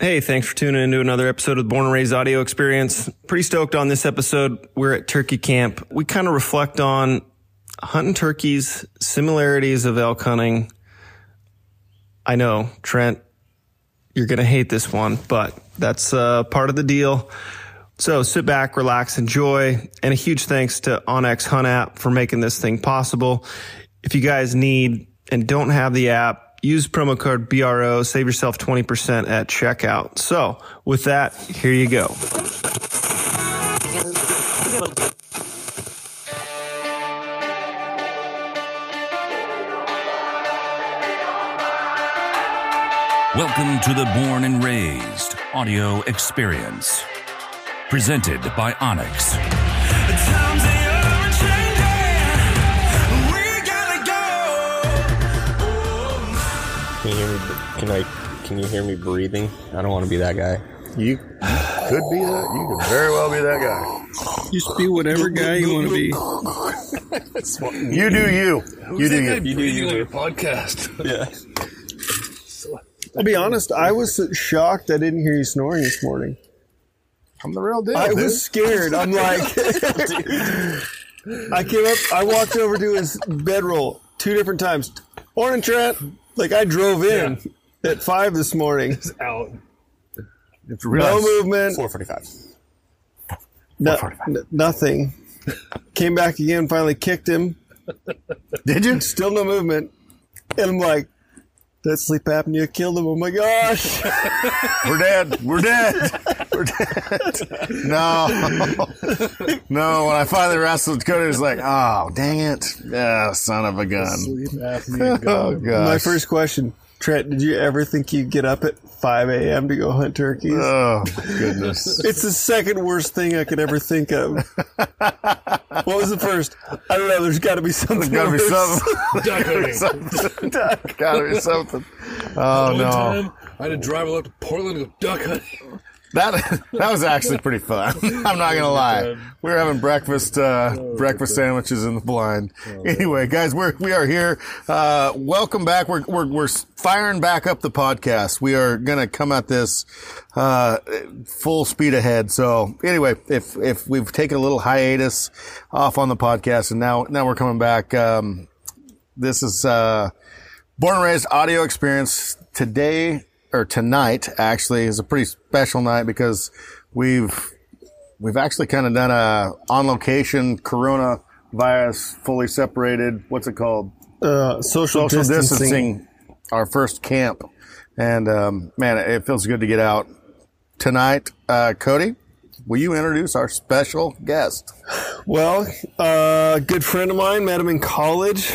Hey, thanks for tuning into another episode of Born and Raised Audio Experience. Pretty stoked on this episode. We're at turkey camp. We kind of reflect on hunting turkeys, similarities of elk hunting. I know, Trent, you're going to hate this one, but that's uh, part of the deal. So sit back, relax, enjoy. And a huge thanks to onX Hunt app for making this thing possible. If you guys need and don't have the app, use promo code BRO, save yourself 20% at checkout. So with that, here you go. Welcome to the Born and Raised audio experience. Presented by onX. Me? Can I? Can you hear me breathing? I don't want to be that guy. You could be that. You could very well be that guy. Just be whatever guy you want to be. You do you. You do you. You do you. your podcast. Yeah. I'll be honest, I was shocked I didn't hear you snoring this morning. I'm the real deal. I dude. was scared. I'm like, I came up, I walked over to his bedroll two different times. Morning, Trent. Like, I drove in at five this morning. It's out. It's No movement, 445. no, n- nothing. Came back again, finally kicked him. Did you? Still no movement. And I'm like, that sleep apnea killed him. Oh my gosh. We're dead. We're dead. We're dead. No. No. When I finally wrestled, Kody was like, "Oh, dang it! Yeah, son of a gun." Sleep apnea. Oh God. god. My first question, Trent, did you ever think you'd get up at 5 a.m. to go hunt turkeys? Oh goodness. It's the second worst thing I could ever think of. what was the first? I don't know. There's got to be something. There's Gotta be something. Duck hunting. something. Gotta be something. Oh One no. time, I had to drive up to Portland to go duck hunting. That that was actually pretty fun. I'm not gonna lie. We were having breakfast uh, breakfast sandwiches in the blind. Anyway, guys, we're we are here. Uh, welcome back. We're we're we're firing back up the podcast. We are gonna come at this uh, full speed ahead. So anyway, if if we've taken a little hiatus off on the podcast, and now now we're coming back. Um, this is uh, Born and Raised Audio Experience today or tonight actually is a pretty special night because we've we've actually kind of done a on location coronavirus fully separated. What's it called? Uh, social, Social distancing. distancing. Our first camp, and um, man, it feels good to get out tonight. Uh, Kody, will you introduce our special guest? Well, uh, a good friend of mine met him in college.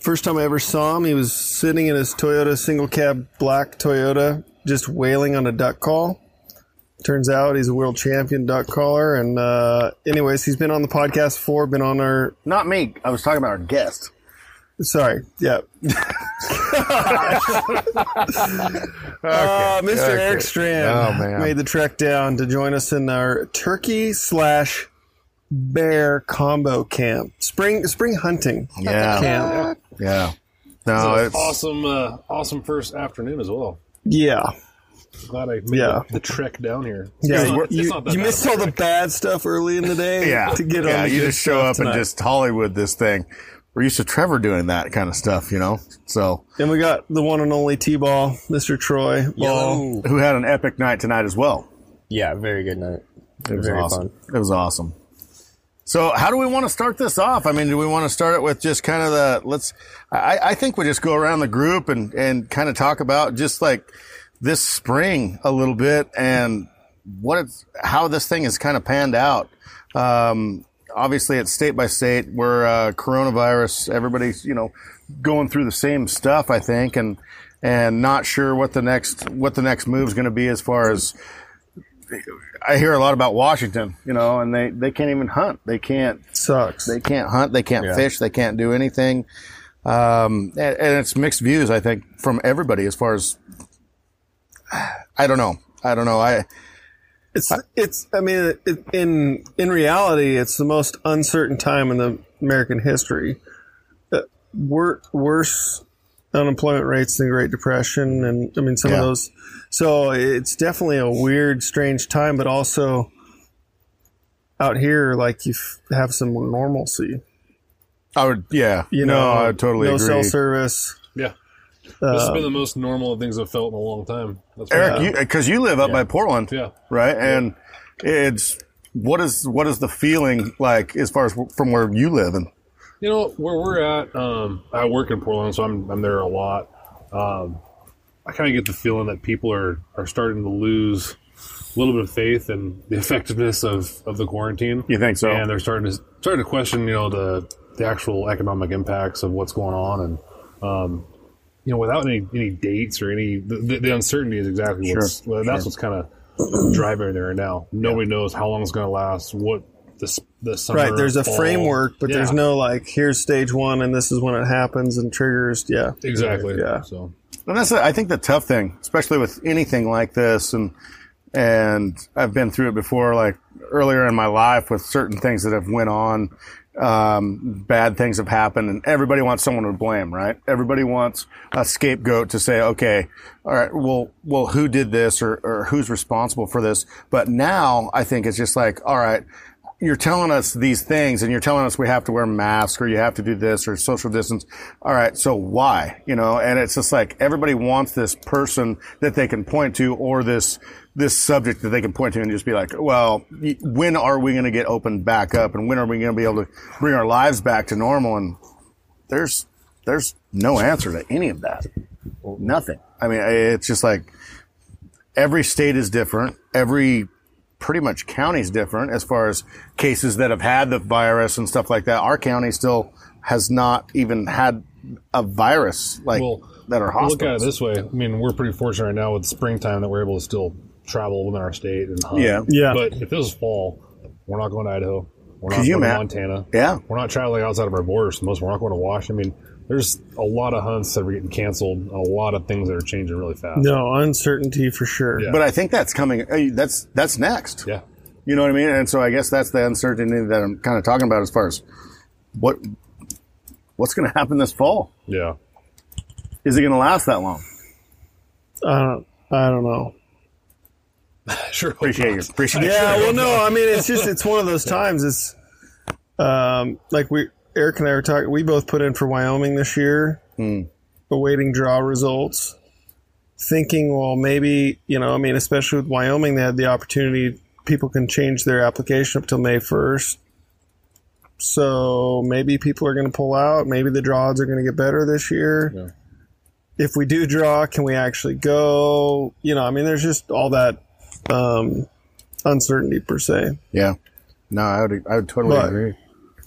First time I ever saw him, he was sitting in his Toyota single cab black Toyota, just wailing on a duck call. Turns out he's a world champion duck caller. And, uh, anyways, he's been on the podcast before, been on our, Not me. I was talking about our guest. sorry, yeah. Uh, Mr. Okay. Eric Strand Oh, made the trek down to join us in our turkey slash bear combo camp. Spring spring hunting Yeah, camp. yeah. No, it's awesome, uh, awesome first afternoon as well. Yeah. Glad I made Yeah. the, the trek down here. Yeah, It's not- it's you, not that you missed all the bad stuff early in the day yeah, to get yeah. on the You just show stuff up and just Hollywood this thing. We're used to Trevor doing that kind of stuff, you know. So And we got the one and only T-ball, Mr. Troy Ball. who had an epic night tonight as well. Yeah, very good night. It was very awesome. fun. It was awesome. So how do we want to start this off? I mean, do we want to start it with just kind of the let's? I, I think we just go around the group and and kind of talk about just like this spring a little bit and what it's how this thing has kind of panned out. Um, obviously, it's state by state. We're uh, coronavirus. Everybody's you know going through the same stuff. I think and and not sure what the next what the next move is going to be as far as I hear a lot about Washington, you know, and they, they can't even hunt. They can't Sucks. they can't hunt. They can't Yeah. fish. They can't do anything. Um, and, and it's mixed views, I think, from everybody as far as I don't know. I don't know. I It's it's. I mean, it, in in reality, it's the most uncertain time in the American history. Uh, wor- worse unemployment rates in the Great Depression, and I mean some Yeah. of those. So it's definitely a weird, strange time, but also out here, like you f- have some normalcy. I would, yeah. You no, know, I totally no agree. cell service. Yeah. Uh, this has been the most normal of things I've felt in a long time. That's Eric, why- you because you live up by Portland, Yeah. right? And it's what is what is the feeling like as far as from where you live? And You know where we're at. Um, I work in Portland, so I'm I'm there a lot. Um, I kind of get the feeling that people are are starting to lose a little bit of faith in the effectiveness of, of the quarantine. You think so? And they're starting to starting to question, you know, the the actual economic impacts of what's going on, and um, you know, without any any dates or any the, the, the uncertainty is exactly what's well, that's what's kind of driving there right now. Nobody knows how long it's going to last. What this the summer, Right. There's a fall. framework, but there's no like here's stage one, and this is when it happens and triggers. Yeah. exactly. Yeah. So And that's, I think, the tough thing, especially with anything like this. And, and I've been through it before, like earlier in my life with certain things that have went on. Um, bad things have happened and everybody wants someone to blame, right? Everybody wants a scapegoat to say, okay, all right, well, well, who did this or, or who's responsible for this? But now I think it's just like, all right, you're telling us these things and you're telling us we have to wear masks or you have to do this or social distance. All right. So why? You know, and it's just like everybody wants this person that they can point to or this, this subject that they can point to and just be like, well, when are we going to get opened back up and when are we going to be able to bring our lives back to normal? And there's, there's no answer to any of that. Nothing. I mean, it's just like every state is different. Every pretty much counties different as far as cases that have had the virus and stuff like that. Our county still has not even had a virus like Well, that are hospitals. look at it this way. I mean, we're pretty fortunate right now with springtime that we're able to still travel within our state and hunt. Yeah. Yeah. But if this was fall, we're not going to Idaho. We're not Could you going to ima- Montana. Yeah. We're not traveling outside of our borders. Most we're not going to Washington. I mean, there's a lot of hunts that are getting canceled. A lot of things that are changing really fast. No uncertainty for sure. Yeah. But I think that's coming. uh, That's that's next. Yeah. You know what I mean? And so I guess that's the uncertainty that I'm kind of talking about as far as what what's going to happen this fall. Yeah. Is it going to last that long? I don't. I don't know. Sure. Appreciate you. Appreciate Yeah, well, no, I mean, it's just it's one of those times. It's um, like we Eric and I were talking. We both put in for Wyoming this year, awaiting draw results, thinking, well, maybe you know, I mean, especially with Wyoming, they had the opportunity. People can change their application up till May first. So maybe people are going to pull out. Maybe the draws are going to get better this year. If we do draw, can we actually go? You know, I mean, there's just all that um, uncertainty per se. Yeah. No, I would. I would totally But- agree.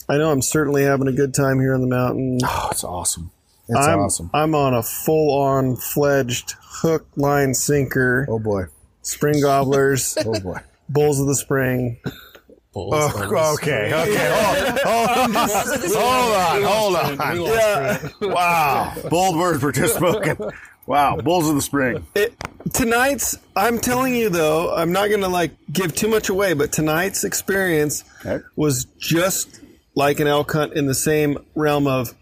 I know I'm certainly having a good time here in the mountain. Oh, it's awesome. It's I'm, awesome. I'm on a full on fledged hook, line, sinker, Oh boy. spring gobblers, Oh boy. bulls of the spring. Bulls oh, okay. Okay. Hold, hold on. Hold on. We lost Trent. Wow. Bold words were just spoken. Wow. Bulls of the spring. It, tonight's, I'm telling you though, I'm not going to like give too much away, but tonight's experience Okay. was just like an elk hunt in the same realm of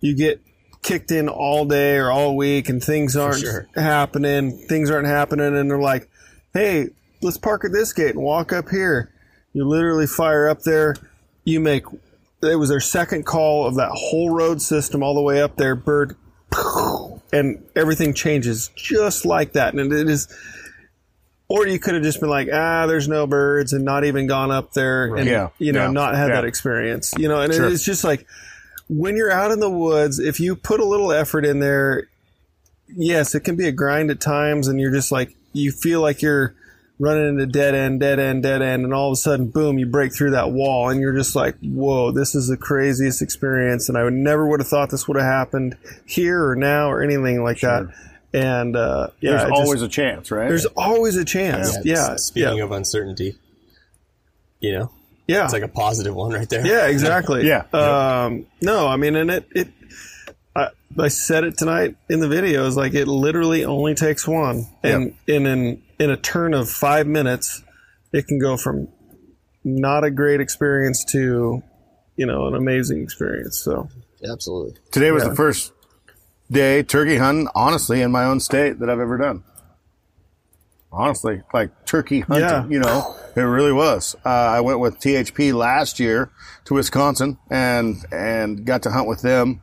you get kicked in all day or all week and things aren't happening, things aren't happening, and they're like, hey, let's park at this gate and walk up here. You literally fire up there, you make it was their second call of that whole road system all the way up there, bird and everything changes just like that. And it is or you could have just been like, ah, there's no birds, and not even gone up there, and Yeah. you know, Yeah. not had Yeah. that experience, you know. And Sure. it's just like when you're out in the woods, if you put a little effort in there, yes, it can be a grind at times, and you're just like you feel like you're running into dead end, dead end, dead end, and all of a sudden, boom, you break through that wall, and you're just like, whoa, this is the craziest experience, and I would never would have thought this would have happened here or now or anything like that. And uh, yeah, There's it just- always a chance, right? there's always a chance. Yeah. Speaking yeah. of uncertainty, you know, yeah. it's like a positive one right there. yeah, exactly. Yeah. Um, no, I mean, and it, it, I, I said it tonight in the video is like it literally only takes one. And in an, in a turn of five minutes, it can go from not a great experience to, you know, an amazing experience. So absolutely. Today was the first day turkey hunting, honestly, in my own state that I've ever done. Honestly, like turkey hunting, Yeah. you know, it really was. Uh, I went with THP last year to Wisconsin and and got to hunt with them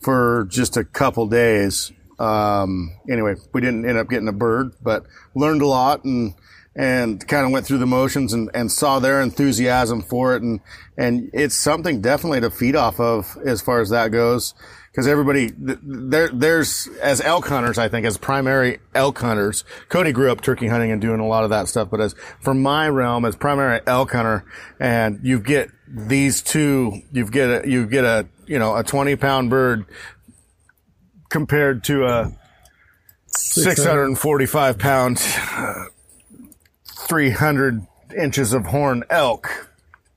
for just a couple days. Um, anyway, we didn't end up getting a bird, but learned a lot and and kind of went through the motions and, and saw their enthusiasm for it and and it's something definitely to feed off of as far as that goes because everybody there there's as elk hunters I think as primary elk hunters Kody grew up turkey hunting and doing a lot of that stuff but as for my realm as primary elk hunter and you get these two you get a you get a you know a 20 pound bird compared to a 645 pound 300 inches of horn elk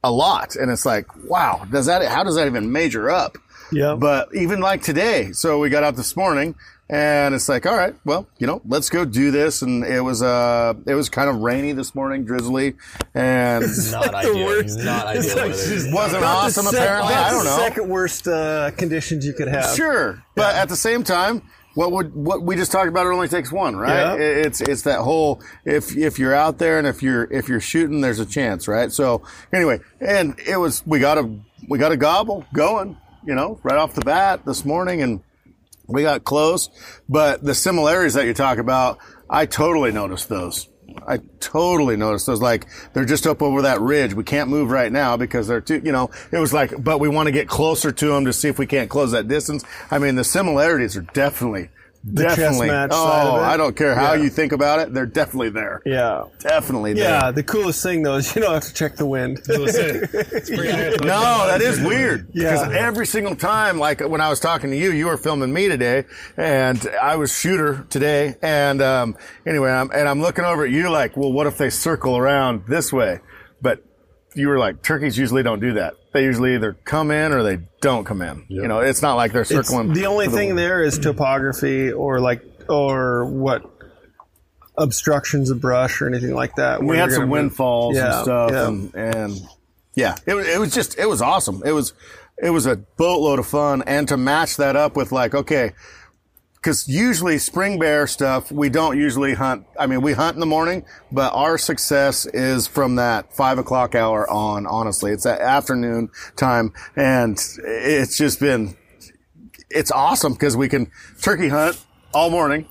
a lot. And it's like wow does that how does that even measure up Yeah. but even like today so we got out this morning and it's like all right well you know let's go do this and it was uh it was kind of rainy this morning drizzly and Not ideal. Not ideal. weather. wasn't awesome apparently i don't know Second worst uh, conditions you could have. Sure, but at the same time, what would what we just talked about? It only takes one, right? Yeah. It- It's it's that whole if if you're out there and if you're if you're shooting, there's a chance, right? So anyway, and it was we got a we got a gobble going, you know, right off the bat this morning, and we got close. But the similarities that you talk about, I totally noticed those. I totally noticed those. Like they're just up over that ridge. We can't move right now because they're too. You know, it was like, but we want to get closer to them to see if we can't close that distance. I mean, the similarities are definitely, chess definitely. match oh, side of it. I don't care how Yeah. you think about it. They're definitely there. Yeah. Definitely there. Yeah. The coolest thing though is you don't have to check the wind. No, that is weird. Yeah. Because every single time, like when I was talking to you, you were filming me today, and I was shooter today. And um, anyway, I'm, and I'm looking over at you like, well, what if they circle around this way? But you were like, turkeys usually don't do that. They usually either come in or they don't come in. You know, it's not like they're It's- circling. the only thing there is topography or like or what obstructions of brush or anything like that. we had some windfalls and stuff yeah. and and yeah it, it was just it was awesome it was it was a boatload of fun and to match that up with like okay because usually spring bear stuff we don't usually hunt i mean we hunt in the morning but our success is from that five o'clock hour on honestly it's that afternoon time and it's just been it's awesome because we can turkey hunt all morning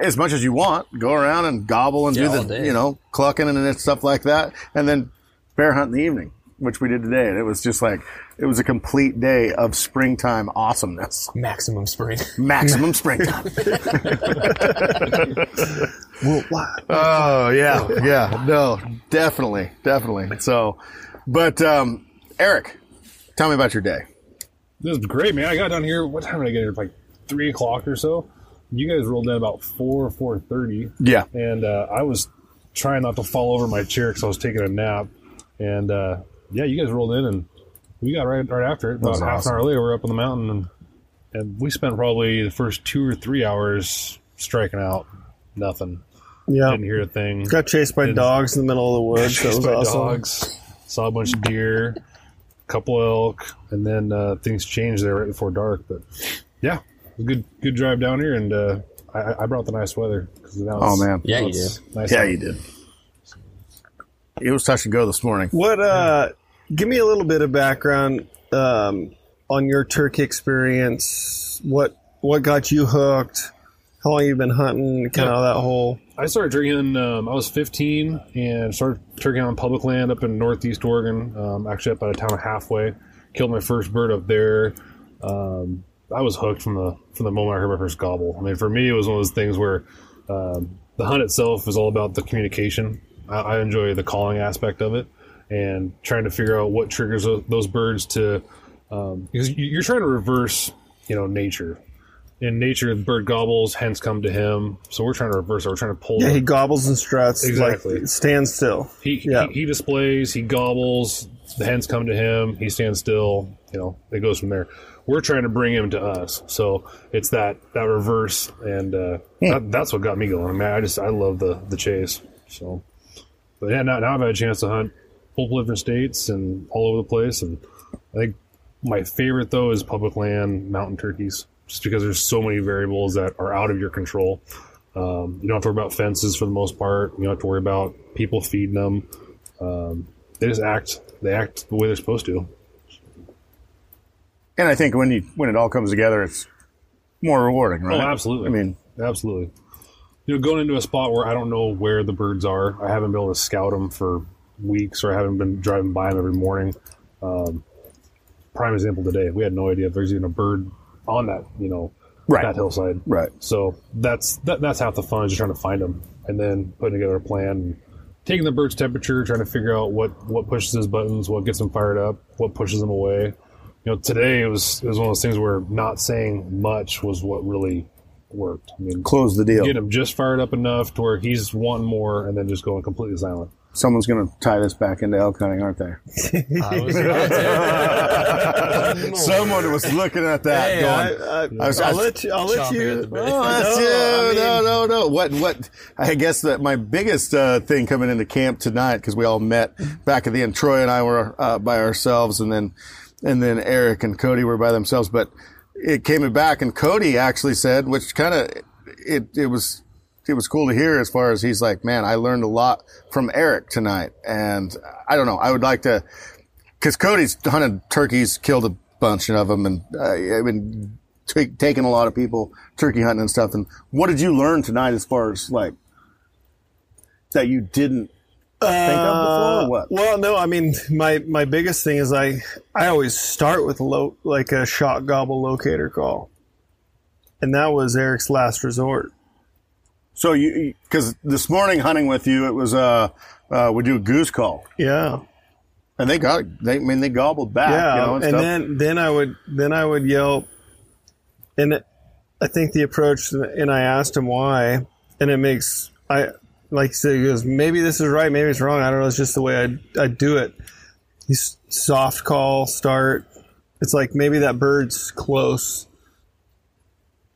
as much as you want. Go around and gobble and Yeah, do the, you know, clucking and stuff like that. And then bear hunt in the evening, which we did today. And it was just like, it was a complete day of springtime awesomeness. Maximum spring. Maximum springtime. Worldwide. oh, yeah. Yeah. No, definitely. Definitely. So, but, um, Eric, tell me about your day. This was great, man. I got down here. What time did I get here? Like three o'clock or so. You guys rolled in about four, four thirty, Yeah. and uh, I was trying not to fall over my chair because I was taking a nap. And uh, yeah, you guys rolled in, and we got right right after it. About was half awesome. an hour later, we we're up on the mountain, and and we spent probably the first two or three hours striking out. Nothing. Yeah. Didn't hear a thing. Got chased by Didn't- dogs in the middle of the woods. That chased was by awesome. dogs. Saw a bunch of deer, a couple elk, and then uh, things changed there right before dark. But yeah, it was a good good drive down here, and uh, I, I brought the nice weather. 'cause now Oh, man. Yeah, you did. Nice Yeah, out. you did. It was touch and go this morning. What? Uh, give me a little bit of background um, on your turkey experience. What What got you hooked? How long you been hunting? Kind of that whole. I started drinking. Um, I was 15 and started turkey on public land up in northeast Oregon. Um, actually, up at a town of Halfway. Killed my first bird up there. Um, I was hooked from the from the moment I heard my first gobble. I mean, for me, it was one of those things where um, the hunt itself is all about the communication. I, I enjoy the calling aspect of it and trying to figure out what triggers those birds to um, because you- you're trying to reverse, you know, nature. In nature, the bird gobbles, hens come to him. So we're trying to reverse it. We're trying to pull. Yeah, he gobbles and struts. Exactly. Like, stand still. he, Yeah. he he displays, he gobbles, the hens come to him, he stands still, you know, it goes from there. We're trying to bring him to us. So it's that that reverse and uh that, that's what got me going. I mean, I just I love the the chase. So but yeah, now, now I've had a chance to hunt multiple different states and all over the place and I think my favorite though is public land mountain turkeys. just because there's so many variables that are out of your control. Um, you don't have to worry about fences for the most part. You don't have to worry about people feeding them. Um, they just act. They act the way they're supposed to. And I think when you when it all comes together, it's more rewarding, right? Oh, absolutely. I mean, absolutely. You know, going into a spot where I don't know where the birds are, I haven't been able to scout them for weeks, or I haven't been driving by them every morning. Um, prime example today, we had no idea if there's even a bird on that, you know, Right. that hillside. right. So that's that, that's half the fun is just trying to find them and then putting together a plan, and taking the bird's temperature, trying to figure out what what pushes his buttons, what gets him fired up, what pushes him away. You know, today it was it was one of those things where not saying much was what really worked. I mean, Close the deal. get him just fired up enough to where he's wanting more, and then just going completely silent. Someone's going to tie this back into elk hunting, aren't they? Was. Someone was looking at that Hey, going, I, I, I was- I I'll was- let you. I'll let you. at. Oh, that's No, you. I mean- no, no, no. What, what? I guess that my biggest uh, thing coming into camp tonight because we all met back at the end. Troy and I were uh, by ourselves, and then and then Eric and Kody were by themselves. But it came back, and Kody actually said, which kind of it it was it was cool to hear as far as he's like, man, I learned a lot from Eric tonight, and I don't know. I would like to because Kody's hunted turkeys, killed a bunch of them, and uh, I mean, t- taking a lot of people turkey hunting and stuff. And what did you learn tonight as far as like that you didn't think of before, or what? Uh, Well, no, I mean my my biggest thing is I I always start with low like a shot gobble locator call, and that was Eric's last resort. So you because this morning hunting with you, it was uh, uh we do a goose call, Yeah, and they got they I mean they gobbled back, yeah, you know, and, and stuff. then then I would then I would yell, and I think the approach and I asked him why, and it makes I like said he goes maybe this is right, maybe it's wrong. I don't know. It's just the way I I do it. He's soft call start. It's like maybe that bird's close,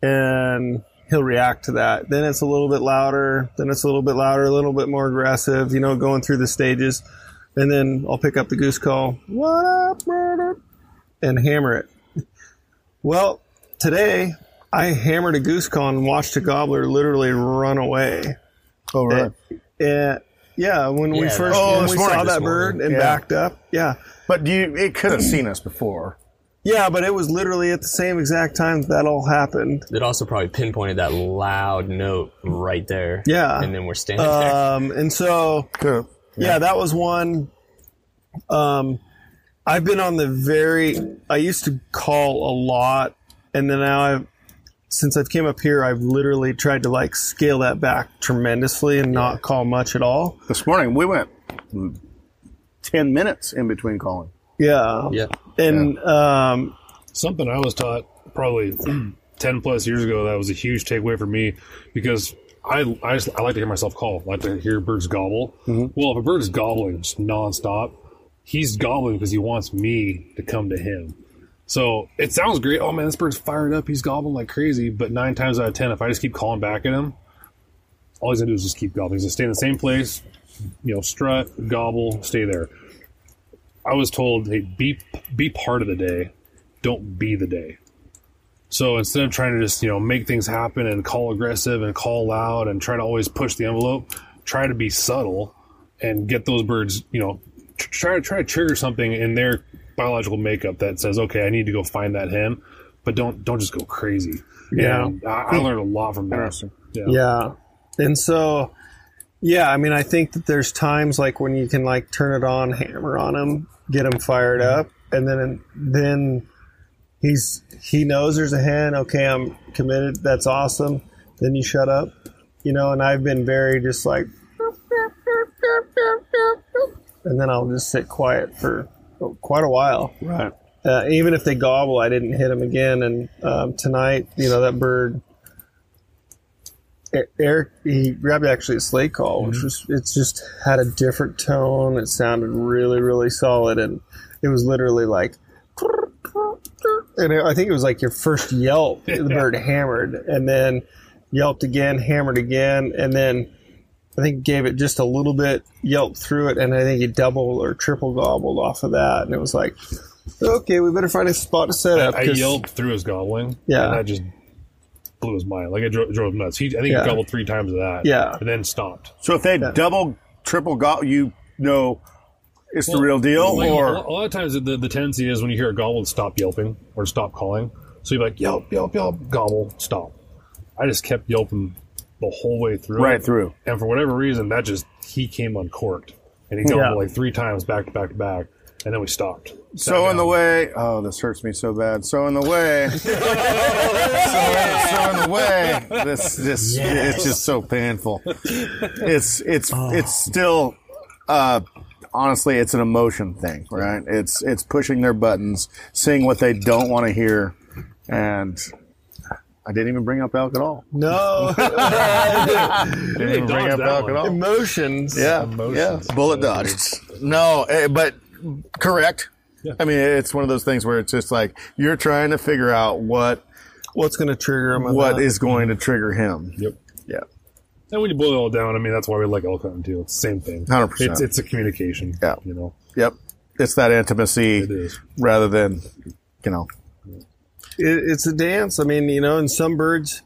and he'll react to that. Then it's a little bit louder. Then it's a little bit louder, a little bit more aggressive. You know, going through the stages, and then I'll pick up the goose call. What up, bird? And hammer it. Well, today I hammered a goose call and watched a gobbler literally run away. Oh right. And yeah, when we first oh, when we morning, saw this that bird and Yeah. backed up, yeah, But do you it could have seen us before. yeah, but it was literally at the same exact time that all happened. It also probably pinpointed that loud note right there. Yeah. And then we're standing there. Um, and so Could yeah, that was one. Um, I've been on the very. I used to call a lot, and then now I've since I've came up here, I've literally tried to like scale that back tremendously and not call much at all. This morning we went ten minutes in between calling. Yeah, yeah. and um, Something I was taught probably 10 plus years ago that was a huge takeaway for me because I, I, just, I like to hear myself call. I like to hear birds gobble. Well, if a bird is gobbling just nonstop, he's gobbling because he wants me to come to him. So it sounds great. Oh man, this bird's fired up. He's gobbling like crazy. But nine times out of ten, if I just keep calling back at him, all he's gonna do is just keep gobbling. He's gonna stay in the same place, you know, strut, gobble, stay there. I was told, hey, be be part of the day, don't be the day. So instead of trying to just you know make things happen and call aggressive and call loud and try to always push the envelope, try to be subtle and get those birds you know try to try to trigger something in their biological makeup that says okay I need to go find that hen, but don't don't just go crazy. Yeah. And I, I learned a lot from that. Yeah. yeah, and so yeah, I mean, I think that there's times like when you can like turn it on, hammer on him, get him fired up, and then then he's he knows there's a hen. Okay, I'm committed. That's awesome. Then you shut up, you know. And I've been very just like, and then I'll just sit quiet for quite a while. Right. Uh, even if they gobble, I didn't hit them again. And um, tonight, you know, that bird, Eric, he grabbed actually a slate call, which was, it's just had a different tone. It sounded really, really solid. And it was literally like, and I think it was like your first yelp, the bird hammered, and then yelped again, hammered again, and then I think gave it just a little bit, yelped through it, and I think he double or triple gobbled off of that. And it was like, Okay, we better find a spot to set up. I yelped through his gobbling. Yeah. and that just blew his mind. Like it drove, drove him nuts. He, I think Yeah. he gobbled three times of that. Yeah. and then stopped. So if they double, triple gobble, you know it's the real deal, Like, or a lot of times the, the tendency is when you hear a gobble, stop yelping or stop calling. So you're like yelp, yelp, yelp, gobble, stop. I just kept yelping the whole way through. right through. And for whatever reason, that just he came uncorked, and he gobbled Yeah. like three times back to back to back, and then we stopped. So in the way, oh, this hurts me so bad. So in the way, so, so in the way, this this it's just so painful. It's it's it's still, uh, honestly, it's an emotion thing, right? It's it's pushing their buttons, seeing what they don't want to hear, and. I didn't even bring up elk at all. No Didn't even bring up elk one. at all. emotions. Yeah, Emotions. yeah, bullet dodged. No, eh, but correct. Yeah. I mean, it's one of those things where it's just like you're trying to figure out what What's going to trigger him? what is going to trigger him. Yep. Yeah, And when you boil it all down, I mean, that's why we like elk hunting too. It's the same thing. 100%. It's it's a communication. Yeah. You know, yep. It's that intimacy it is. rather than, you know, it, it's a dance. I mean, you know, in some birds,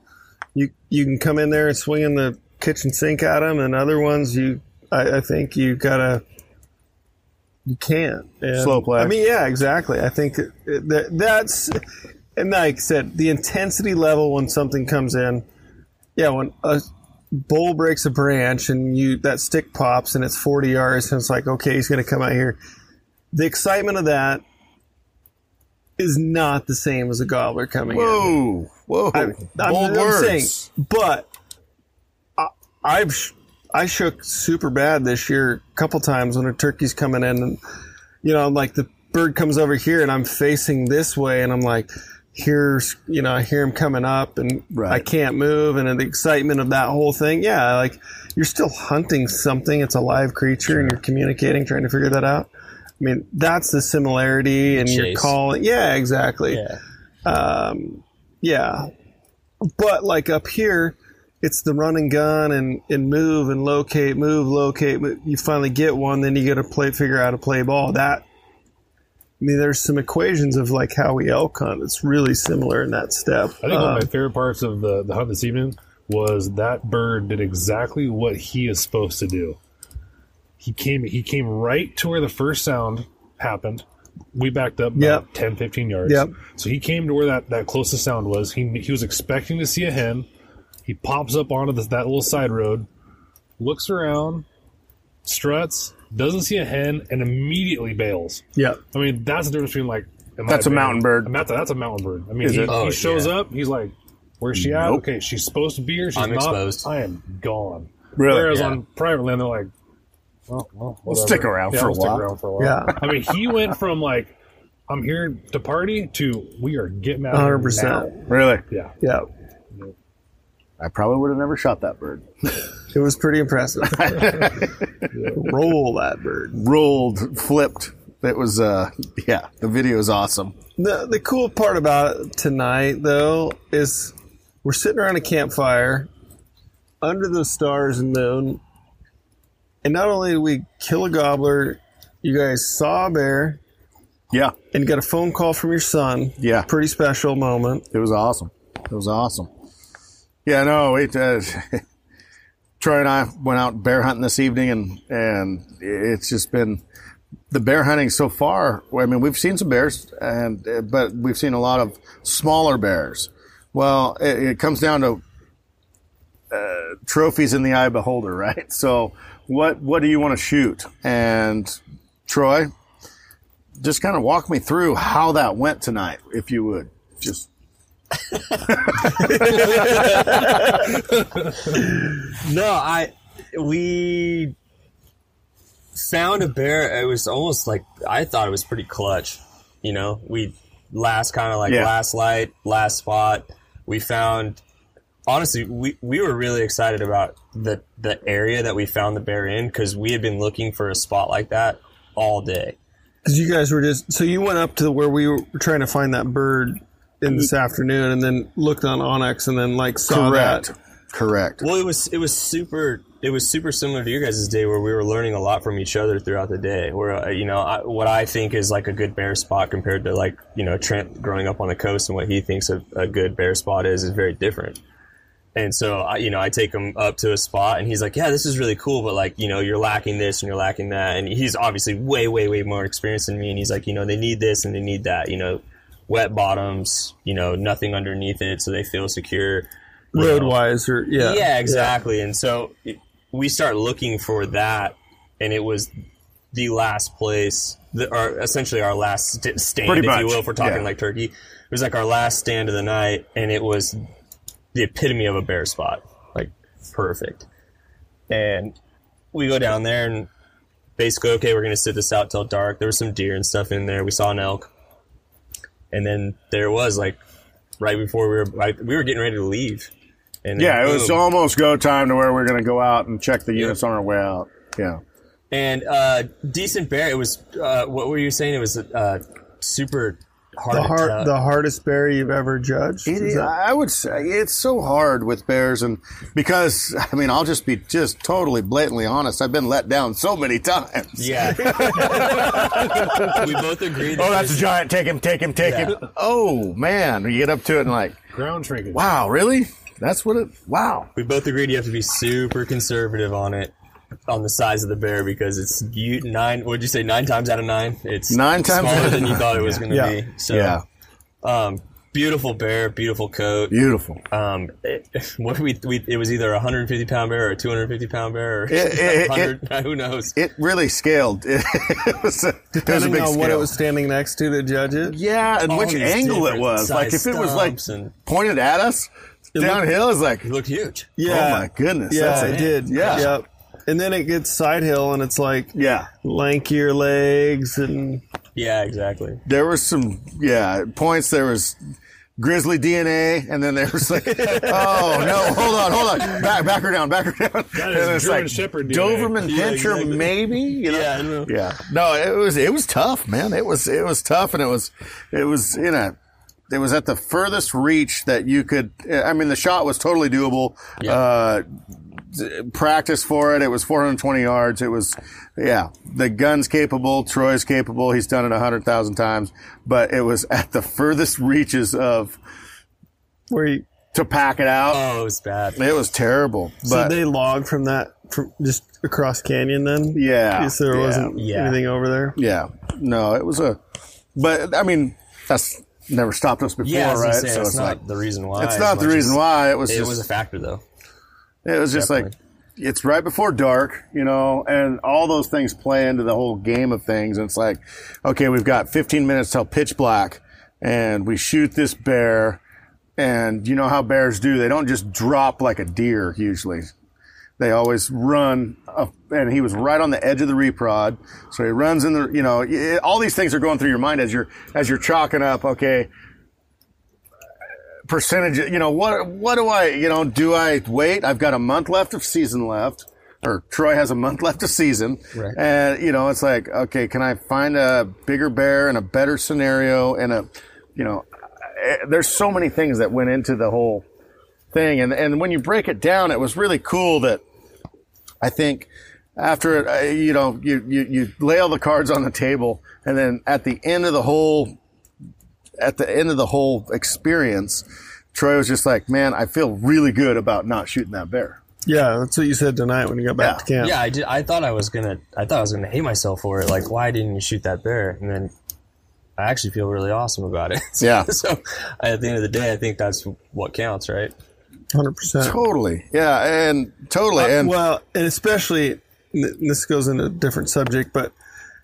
you you can come in there and swing in the kitchen sink at them, and other ones, you I, I think you gotta you can't And- Slow play. I mean, yeah, exactly. I think that that's and like I said, the intensity level when something comes in, yeah, when a bull breaks a branch and you that stick pops and it's forty yards and it's like, okay, he's going to come out here. The excitement of that is not the same as a gobbler coming in. whoa, whoa, I'm, I'm words. saying, but I, I've I shook super bad this year a couple times when a turkey's coming in, and you know, like the bird comes over here and I'm facing this way, and I'm like, here's you know, I hear him coming up, and Right. I can't move, and the excitement of that whole thing, yeah, like you're still hunting something. It's a live creature, and you're communicating, trying to figure that out. I mean, that's the similarity, and you're chase. calling. Yeah, exactly. Yeah. Um, yeah. But like up here, it's the run and gun and, and move and locate, move, locate. You finally get one, then you got to play, figure out how to play ball. That, I mean, there's some equations of like how we elk hunt. It's really similar in that step. I think one Uh, of my favorite parts of the, the hunt this evening was that bird did exactly what he is supposed to do. He came he came right to where the first sound happened. We backed up about Yep. 10, 15 yards. Yep. So he came to where that, that closest sound was. He he was expecting to see a hen. He pops up onto this, that little side road, looks around, struts, doesn't see a hen, and immediately bails. yeah. I mean, that's the difference between like. in my That's a opinion- mountain bird. That's, a, that's a mountain bird. I mean, Is he, it? Oh, he shows yeah. up. He's like, "Where's she at? Nope. Okay, she's supposed to be here. She's I'm not. exposed. I am gone." Really? Whereas Yeah. on private land, they're like, "Well, well whatever. stick around Yeah, for we'll stick while." around for a while." Yeah. I mean, he went from like, "I'm here to party" to "We are getting out." of here 100%. now." Really? Yeah. Yeah. I probably would have never shot that bird. It was pretty impressive. Roll that bird. Rolled, flipped. It was, uh, yeah, the video is awesome. The the cool part about it tonight though is we're sitting around a campfire under the stars and moon, and not only did we kill a gobbler, you guys saw a bear Yeah, and you got a phone call from your son. Yeah. pretty special moment. it was awesome. It was awesome. Yeah, no, it, uh, Troy and I went out bear hunting this evening, and and it's just been the bear hunting so far. I mean, we've seen some bears, and uh, but we've seen a lot of smaller bears. Well, it, it comes down to uh, trophies in the eye of beholder, right? So, what what do you want to shoot? And Troy, just kind of walk me through how that went tonight, if you would. Just No, I we found a bear. It was almost like I thought it was pretty clutch. You know, we last kind of like Yeah. last light, last spot. We found. Honestly, we, we were really excited about the the area that we found the bear in because we had been looking for a spot like that all day. Because you guys were just so you went up to where we were trying to find that bird in this afternoon, and then looked on onX, and then like saw correct, that. correct. Well, it was it was super it was super similar to your guys' day where we were learning a lot from each other throughout the day. Where uh, you know I, what I think is like a good bear spot compared to like you know Trent growing up on the coast and what he thinks a, a good bear spot is is very different. And so, I, you know, I take him up to a spot and he's like, yeah, this is really cool, but like, you know, you're lacking this and you're lacking that. And he's obviously way, way, way more experienced than me. And he's like, you know, they need this and they need that, you know, wet bottoms, you know, nothing underneath it so they feel secure. Road know. wise, or yeah, Yeah, exactly. And so we start looking for that, and it was the last place, the, or essentially our last st- stand, Pretty if you will, if we're talking yeah. like turkey. It was like our last stand of the night, and it was the epitome of a bear spot, like perfect. And we go down there and basically, okay, we're gonna sit this out till dark. There was some deer and stuff in there. We saw an elk, and then there was like right before we were like, we were getting ready to leave. And then Yeah, it was boom. almost go time to where we're going to go out and check the units on our way out. Yeah. And uh, decent bear. It was. Uh, what were you saying? It was uh, super hard. the hard, tell. the hardest bear you've ever judged. It, Is that- I would say it's so hard with bears, and because I mean, I'll just be just totally blatantly honest. I've been let down so many times. yeah. we both agreed. Oh, that Oh, that's a giant! Take him! Take him! Take Yeah. him! Oh man, you get up to it and like, Ground shrinkage. wow, really? That's what it? Wow. We both agreed you have to be super conservative on it, on the size of the bear because it's you nine. What'd you say? Nine times out of nine, it's Nine times smaller than you thought it was going to Yeah. be. So, Yeah, um, beautiful bear, beautiful coat. beautiful. Um, it, what we, we it was either a 150 pound bear or a 250 pound bear or It- it- it- who knows? It really scaled. It, was a, it was a depending big on scale. what it was standing next to to judge it. Yeah, and All which angle it was. Like if it was like and- pointed at us downhill, it's like, It looked huge. Yeah, oh my goodness, yeah, that's it a- did. Yeah. Yep. And then it gets side hill, and it's like yeah. lankier legs, and Yeah, exactly. There was some yeah points. There was grizzly DNA, and then there was like, oh no, hold on, hold on, back, back her down, back her down. That and is it's German like Shepherd DNA. Doberman Yeah, Pinscher, exactly. maybe. You know? Yeah, know. yeah. No, it was it was tough, man. It was it was tough, and it was it was in a. It was at the furthest reach that you could. I mean, the shot was totally doable. Uh, practice for it. It was 420 yards. It was, yeah, the gun's capable. Troy's capable. He's done it a hundred thousand times, but it was at the furthest reaches of where you, to pack it out. Oh, it was bad. It was terrible, so but they logged from that from just across canyon. Then Yeah, Because there yeah, wasn't yeah. anything over there. yeah, no, it was a, but I mean, that's never stopped us before, Yeah, I was gonna right? say, so it's not like, the reason why. it's not the reason why. It was It just, was a factor, though. It was just like it's right before dark, you know, and all those things play into the whole game of things. And it's like, okay, we've got 15 minutes till pitch black, and we shoot this bear. And you know how bears do; they don't just drop like a deer. Usually, they always run. Up, and he was right on the edge of the reprod, so he runs in the. You know, it, all these things are going through your mind as you're as you're chalking up. Okay, percentage you know what what do i you know do i wait i've got a month left of season left or troy has a month left of season Right. and you know it's like okay can i find a bigger bear and a better scenario and a you know eh, there's so many things that went into the whole thing and and when you break it down it was really cool that i think after it, you know you, you you lay all the cards on the table and then at the end of the whole at the end of the whole experience, Troy was just like, "Man, I feel really good about not shooting that bear." Yeah, that's what you said tonight when you got back Yeah. to camp. Yeah, I did. I thought I was gonna. I thought I was gonna hate myself for it. Like, why didn't you shoot that bear? And then I actually feel really awesome about it. Yeah. so at the end of the day, I think that's what counts, right? Hundred percent. Totally, yeah, and totally, uh, and well, and especially this goes into a different subject, but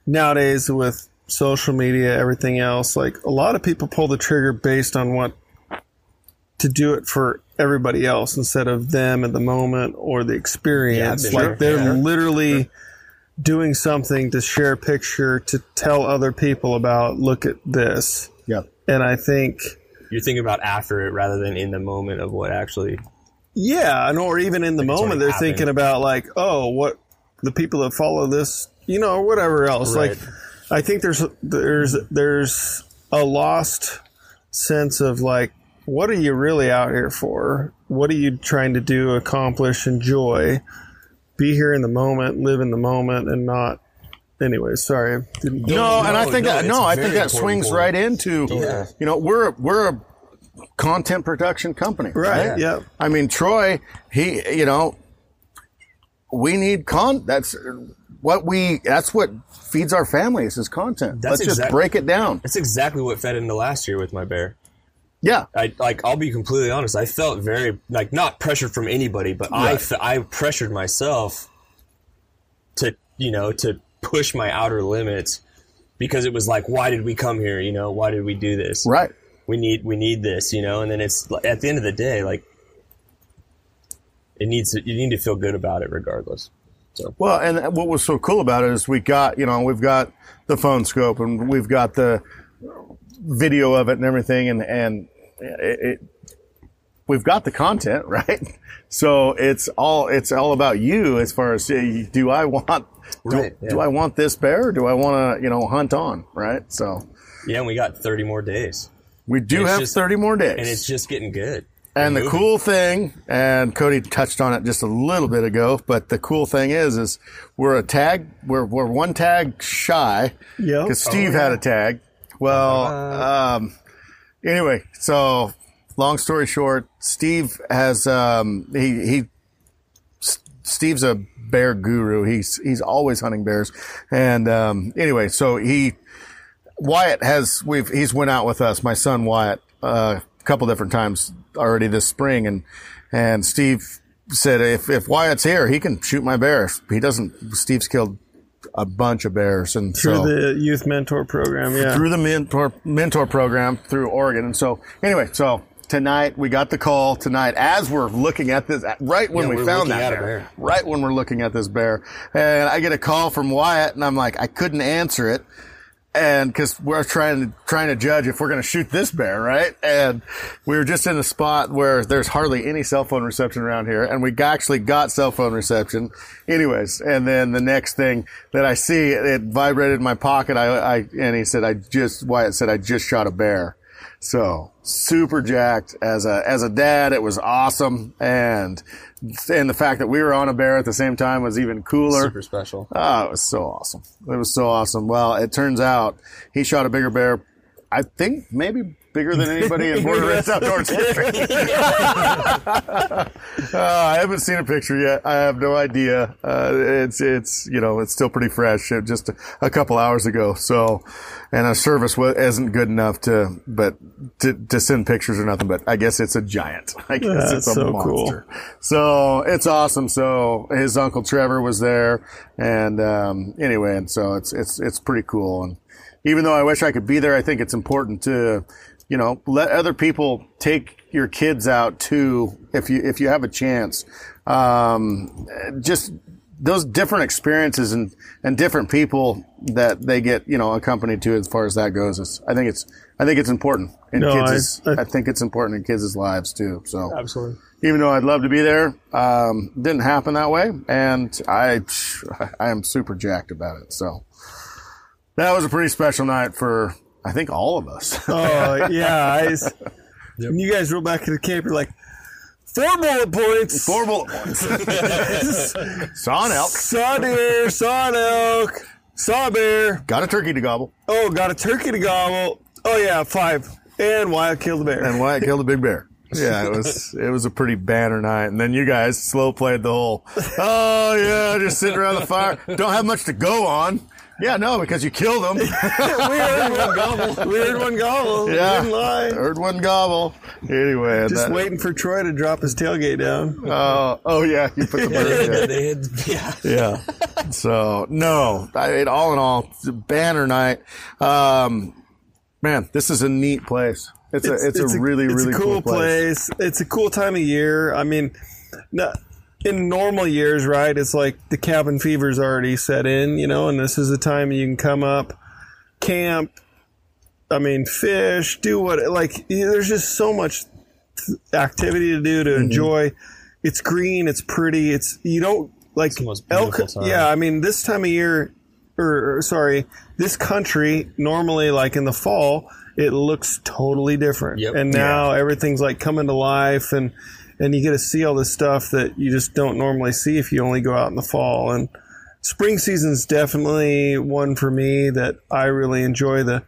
nowadays with social media, everything else, like a lot of people pull the trigger based on what to do it for everybody else instead of them at the moment or the experience. Yeah, like sure. they're Yeah. literally doing something to share a picture to tell other people about look at this. yeah, And I think You're thinking about after it rather than in the moment of what actually. Yeah, and or even in the it's moment, they're happened. thinking about like, oh, what the people that follow this, you know, or whatever else. Right. Like, I think there's there's there's a lost sense of like, what are you really out here for? What are you trying to do, accomplish, enjoy? be here in the moment, live in the moment, and not. Anyway, sorry. Didn't- No, and I think no, that no, I think that swings point. right into Yeah. you know we're we're a content production company, Right. Yeah. I mean, Troy, he, you know, we need con. That's what we. That's what feeds our families is content. That's Let's just break it down. That's exactly what fed into last year with my bear. Yeah, I like. I'll be completely honest. I felt very like not pressured from anybody, but I Right. fe- I pressured myself to you know to push my outer limits because it was like, why did we come here? You know, why did we do this? right. We need we need this. You know, and then it's at the end of the day, like it needs to, you need to feel good about it regardless. So. Well, and what was so cool about it is we got, you know, we've got the phone scope and we've got the video of it and everything, and and it, it we've got the content, right? So it's all it's all about you as far as uh, do I want do, Right, yeah. do I want this bear or do I want to you know hunt on, right? So Yeah, and we got thirty more days, we do have just- thirty more days, and it's just getting good. And the We're moving. cool thing, and Kody touched on it just a little bit ago, but the cool thing is, is we're a tag, we're, we're one tag shy. Yeah. Because Steve had a tag. Well, um, anyway, so long story short, Steve has, um, he, he, Steve's a bear guru. He's, he's always hunting bears. And, um, anyway, so he, Wyatt has we've he's went out with us, my son Wyatt, uh, a couple different times already this spring, and and Steve said if if Wyatt's here, he can shoot my bear. He doesn't. Steve's killed a bunch of bears, and Through so the youth mentor program, yeah. through the mentor mentor program through Oregon, and so anyway, so. Tonight we got the call tonight as we're looking at this right when Yeah, we found that bear, bear. right when we're looking at this bear and I get a call from Wyatt and I'm like I couldn't answer it and because we're trying to trying to judge if we're going to shoot this bear, right? And we were just in a spot where there's hardly any cell phone reception around here, and we actually got cell phone reception, anyways. And then the next thing that I see, it vibrated in my pocket. I, I and he said, "I just," Wyatt said, "I just shot a bear." So super jacked as a as a dad. It was awesome, and and the fact that we were on a bear at the same time was even cooler. Super special. Oh, it was so awesome. It was so awesome. Well, it turns out he shot a bigger bear. I think maybe bigger than anybody in Born and Raised Outdoors history. uh, I haven't seen a picture yet. I have no idea. Uh, it's it's you know it's still pretty fresh. It just a, a couple hours ago. So, and our service isn't good enough to but to, to send pictures or nothing. But I guess it's a giant. I guess That's it's a so cool. monster. So it's awesome. So his uncle Trevor was there, and um, anyway, and so it's it's it's pretty cool. And even though I wish I could be there, I think it's important to, you know, let other people take your kids out too if you if you have a chance. Um, just those different experiences and and different people that they get you know accompanied to as far as that goes. Is, I think it's I think it's important in No, kids. I- I- I think it's important in kids' lives too. So Absolutely. even though I'd love to be there, um, didn't happen that way, and I I am super jacked about it. So that was a pretty special night for I think all of us. Oh yeah, I s- when you guys roll back to the camp, you're like four bullet points. Four bullet points. Saw an elk, Saw deer, saw an elk, saw a bear. got a turkey to gobble, Oh, got a turkey to gobble. Oh yeah, five. And Wyatt killed the bear. and Wyatt killed a big bear. Yeah, it was it was a pretty banner night, and then you guys slow played the whole. Oh yeah, just sitting around the fire, don't have much to go on. Yeah, no, because you killed them. we heard one gobble. We heard one gobble. Yeah, Didn't lie. heard one gobble. Anyway, Just that- waiting for Troy to drop his tailgate down. Oh, oh yeah, you put the bird. Yeah. yeah. yeah. So no, I, it, all in all, it's a banner night. Um, man, this is a neat place. It's, a it's, a really it's really a cool, place. place. It's a cool time of year. I mean, no, in normal years, right? It's like the cabin fever's already set in, you know, and this is the time you can come up, camp. I mean, fish, do what like. There's just so much activity to do to Mm-hmm. enjoy. It's green. It's pretty. It's you don't like elk. time. Yeah, I mean, this time of year, or, or sorry, this country normally like in the fall, it looks totally different. Yep. And now everything's like coming to life, and and you get to see all this stuff that you just don't normally see if you only go out in the fall. And spring season's definitely one for me that I really enjoy. The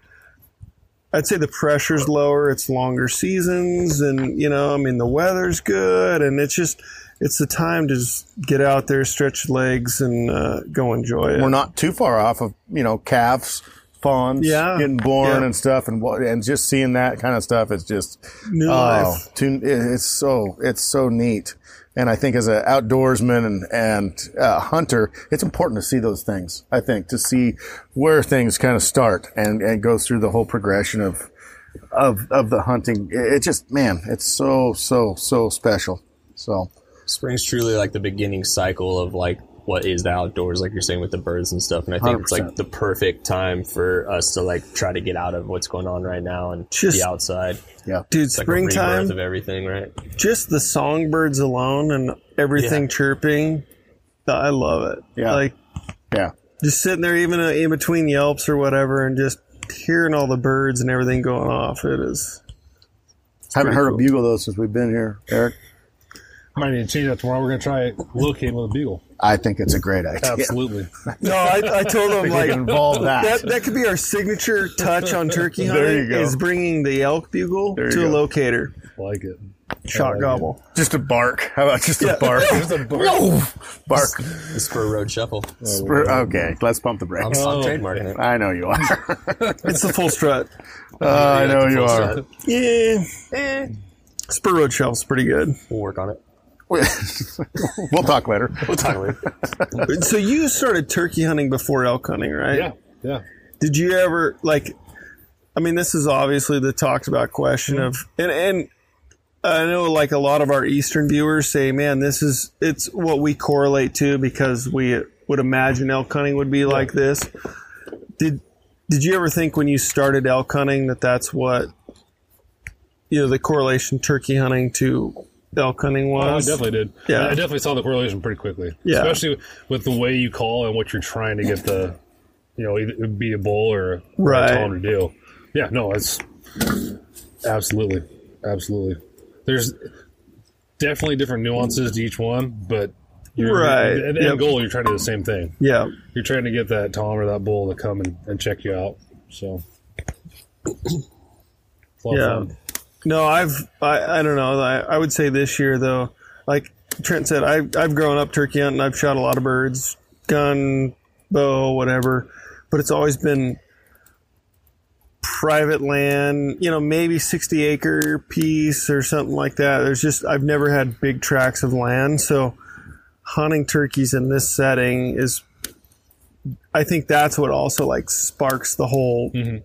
I'd say the pressure's lower, it's longer seasons, and you know, I mean, the weather's good, and it's just it's the time to just get out there, stretch legs, and uh, go enjoy it. We're not too far off of you know calves, fawns Yeah. getting born Yeah. and stuff, and what and just seeing that kind of stuff is just New oh, life. too, it's so it's so neat. And I think as an outdoorsman and and uh, hunter, it's important to see those things. I think to see where things kind of start and and go through the whole progression of of of the hunting. It, it just man, it's so so so special. So Spring's truly like the beginning cycle of like what is the outdoors, like you're saying with the birds and stuff. And I think it's 100%. like the perfect time for us to like try to get out of what's going on right now and Just- be outside. yeah, Dude, It's like springtime, of everything, right? just the songbirds alone and everything Yeah. chirping, I love it. Yeah. Like yeah. just sitting there, even uh, in between yelps or whatever, and just hearing all the birds and everything going off. It is. Haven't heard cool. a bugle though since we've been here, Eric. I might need to change that tomorrow. We're gonna try locating with a bugle. I think it's a great idea. Absolutely. No, I, I told them like involve that. that. That could be our signature touch on turkey hunting. There you go. Is bringing the elk bugle There you to a locator, like it. shot like gobble. Just a bark. How about just a Yeah. bark? bark. The Spur Road Shuffle. Spur- Okay, let's pump the I'm, brakes. I'm Oh. trademarking it. I know you are. It's the full strut. Uh, I know you are. strut. Yeah, eh. Spur Road Shelf's pretty good. We'll work on it. we'll talk later. We'll talk later. So you started turkey hunting before elk hunting, right? Yeah. Yeah. Did you ever like? I mean, this is obviously the talked about question mm-hmm. of, and and I know like a lot of our Eastern viewers say, man, this is it's what we correlate to because we would imagine elk hunting would be like this. Did Did you ever think when you started elk hunting that that's what you know the correlation turkey hunting to elk hunting Oh, I definitely did. Yeah. I definitely saw the correlation pretty quickly. Yeah. Especially with the way you call and what you're trying to get the, you know, either it be a bull or, Right. a taller deal. Yeah, no, it's absolutely, absolutely. There's definitely different nuances to each one, but you're, Right. At the end Yep. goal, you're trying to do the same thing. Yeah. You're trying to get that tom or that bull to come and, and check you out. So, it's a lot of Yeah. fun. No, I've I, I don't know. I, I would say this year though, like Trent said, I I've grown up turkey hunting. I've shot a lot of birds, gun, bow, whatever, but it's always been private land. You know, maybe sixty acre piece or something like that. There's just I've never had big tracts of land, so hunting turkeys in this setting is. I think that's what also like sparks the whole mm-hmm.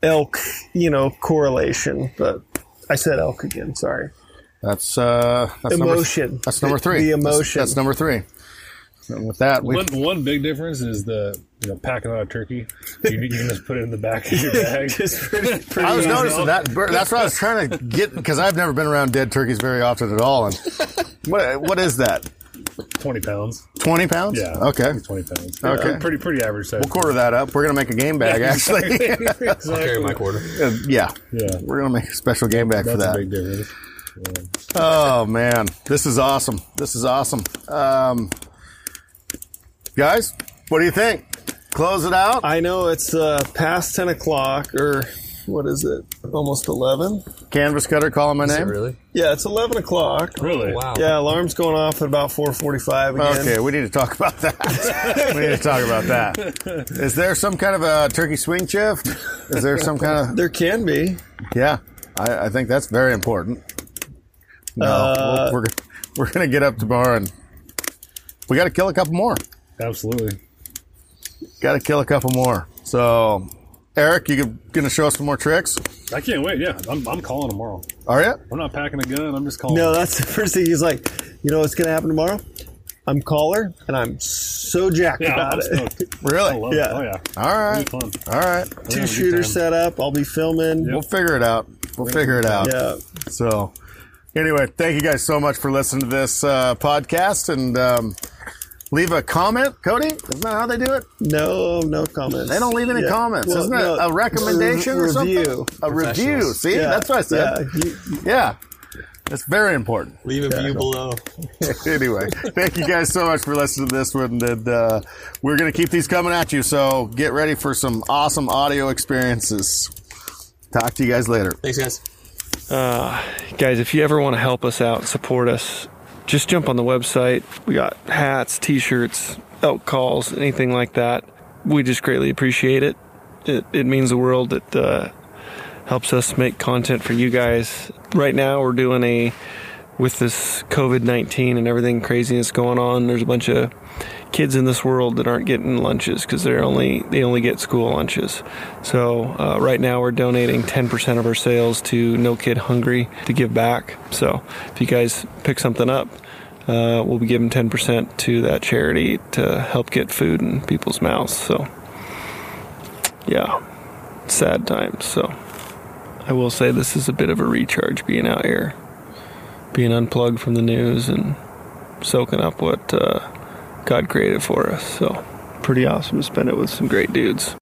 elk, you know, correlation. But I said elk again. Sorry. That's uh, that's Emotion. Number, that's number three. the That's- emotion. That's, number three. And with that, we One, one big difference is the you know packing out a turkey. You, you can just put it in the back of your bag. Pretty, pretty I was easy. noticing that. That's what I was trying to get because I've never been around dead turkeys very often at all. And what what is that? Twenty pounds. Twenty pounds? Yeah. Okay. Twenty pounds. Okay. Uh, pretty pretty average size. We'll quarter that up. We're gonna make a game bag actually. exactly. Carry my quarter. Uh, yeah. Yeah, We're gonna make a special game bag that's for a that. big difference. Oh man, this is awesome. This is awesome. Um, guys, what do you think? Close it out. I know it's uh, past ten o'clock, or what is it? Almost eleven. Canvas cutter calling my Is it name. really? Yeah, it's eleven o'clock. Really? Wow. Yeah, alarm's going off at about four forty-five again. Okay, we need to talk about that. we need to talk about that. Is there some kind of a turkey swing shift? Is there some kind of? There can be. Yeah, I, I think that's very important. No, Uh, we're, we're we're gonna get up tomorrow and we got to kill a couple more. Absolutely. Got to kill a couple more. So, Eric, you gonna show us some more tricks? I can't wait. Yeah, I'm, I'm calling tomorrow. Are you? I'm not packing a gun. I'm just calling. No, that's the first thing he's like. You know what's going to happen tomorrow? I'm caller, and I'm so jacked yeah, about I'm it. stoked. I Really? love Yeah. it. Oh yeah. All right. Fun. All right. Two have shooters set up. I'll be filming. We'll figure it out. We'll figure it out. Yeah. So, anyway, thank you guys so much for listening to this uh, podcast and um, leave a comment. Kody, isn't that how they do it? No, no comments. They don't leave any Yeah. comments. Well, Isn't it no, a recommendation re- or something? review. A review. See, Yeah. that's what I said. Yeah, you- Yeah. It's very important. Leave a view below. anyway, thank you guys so much for listening to this one. And uh, we're going to keep these coming at you. So get ready for some awesome audio experiences. Talk to you guys later. Thanks, guys. Uh, guys, if you ever want to help us out, support us, just jump on the website. We got hats, t shirts, elk calls, anything like that. We just greatly appreciate it. It, it means the world. It uh, helps us make content for you guys. Right now, we're doing a, with this COVID 19 and everything craziness going on, there's a bunch of kids in this world that aren't getting lunches because they're only they only get school lunches. So uh, right now we're donating 10% of our sales to No Kid Hungry to give back. So if you guys pick something up, uh, we'll be giving 10% to that charity to help get food in people's mouths. So yeah, sad times. So I will say this is a bit of a recharge being out here, being unplugged from the news and soaking up what. Uh, God created for us. So pretty awesome to spend it with some great dudes.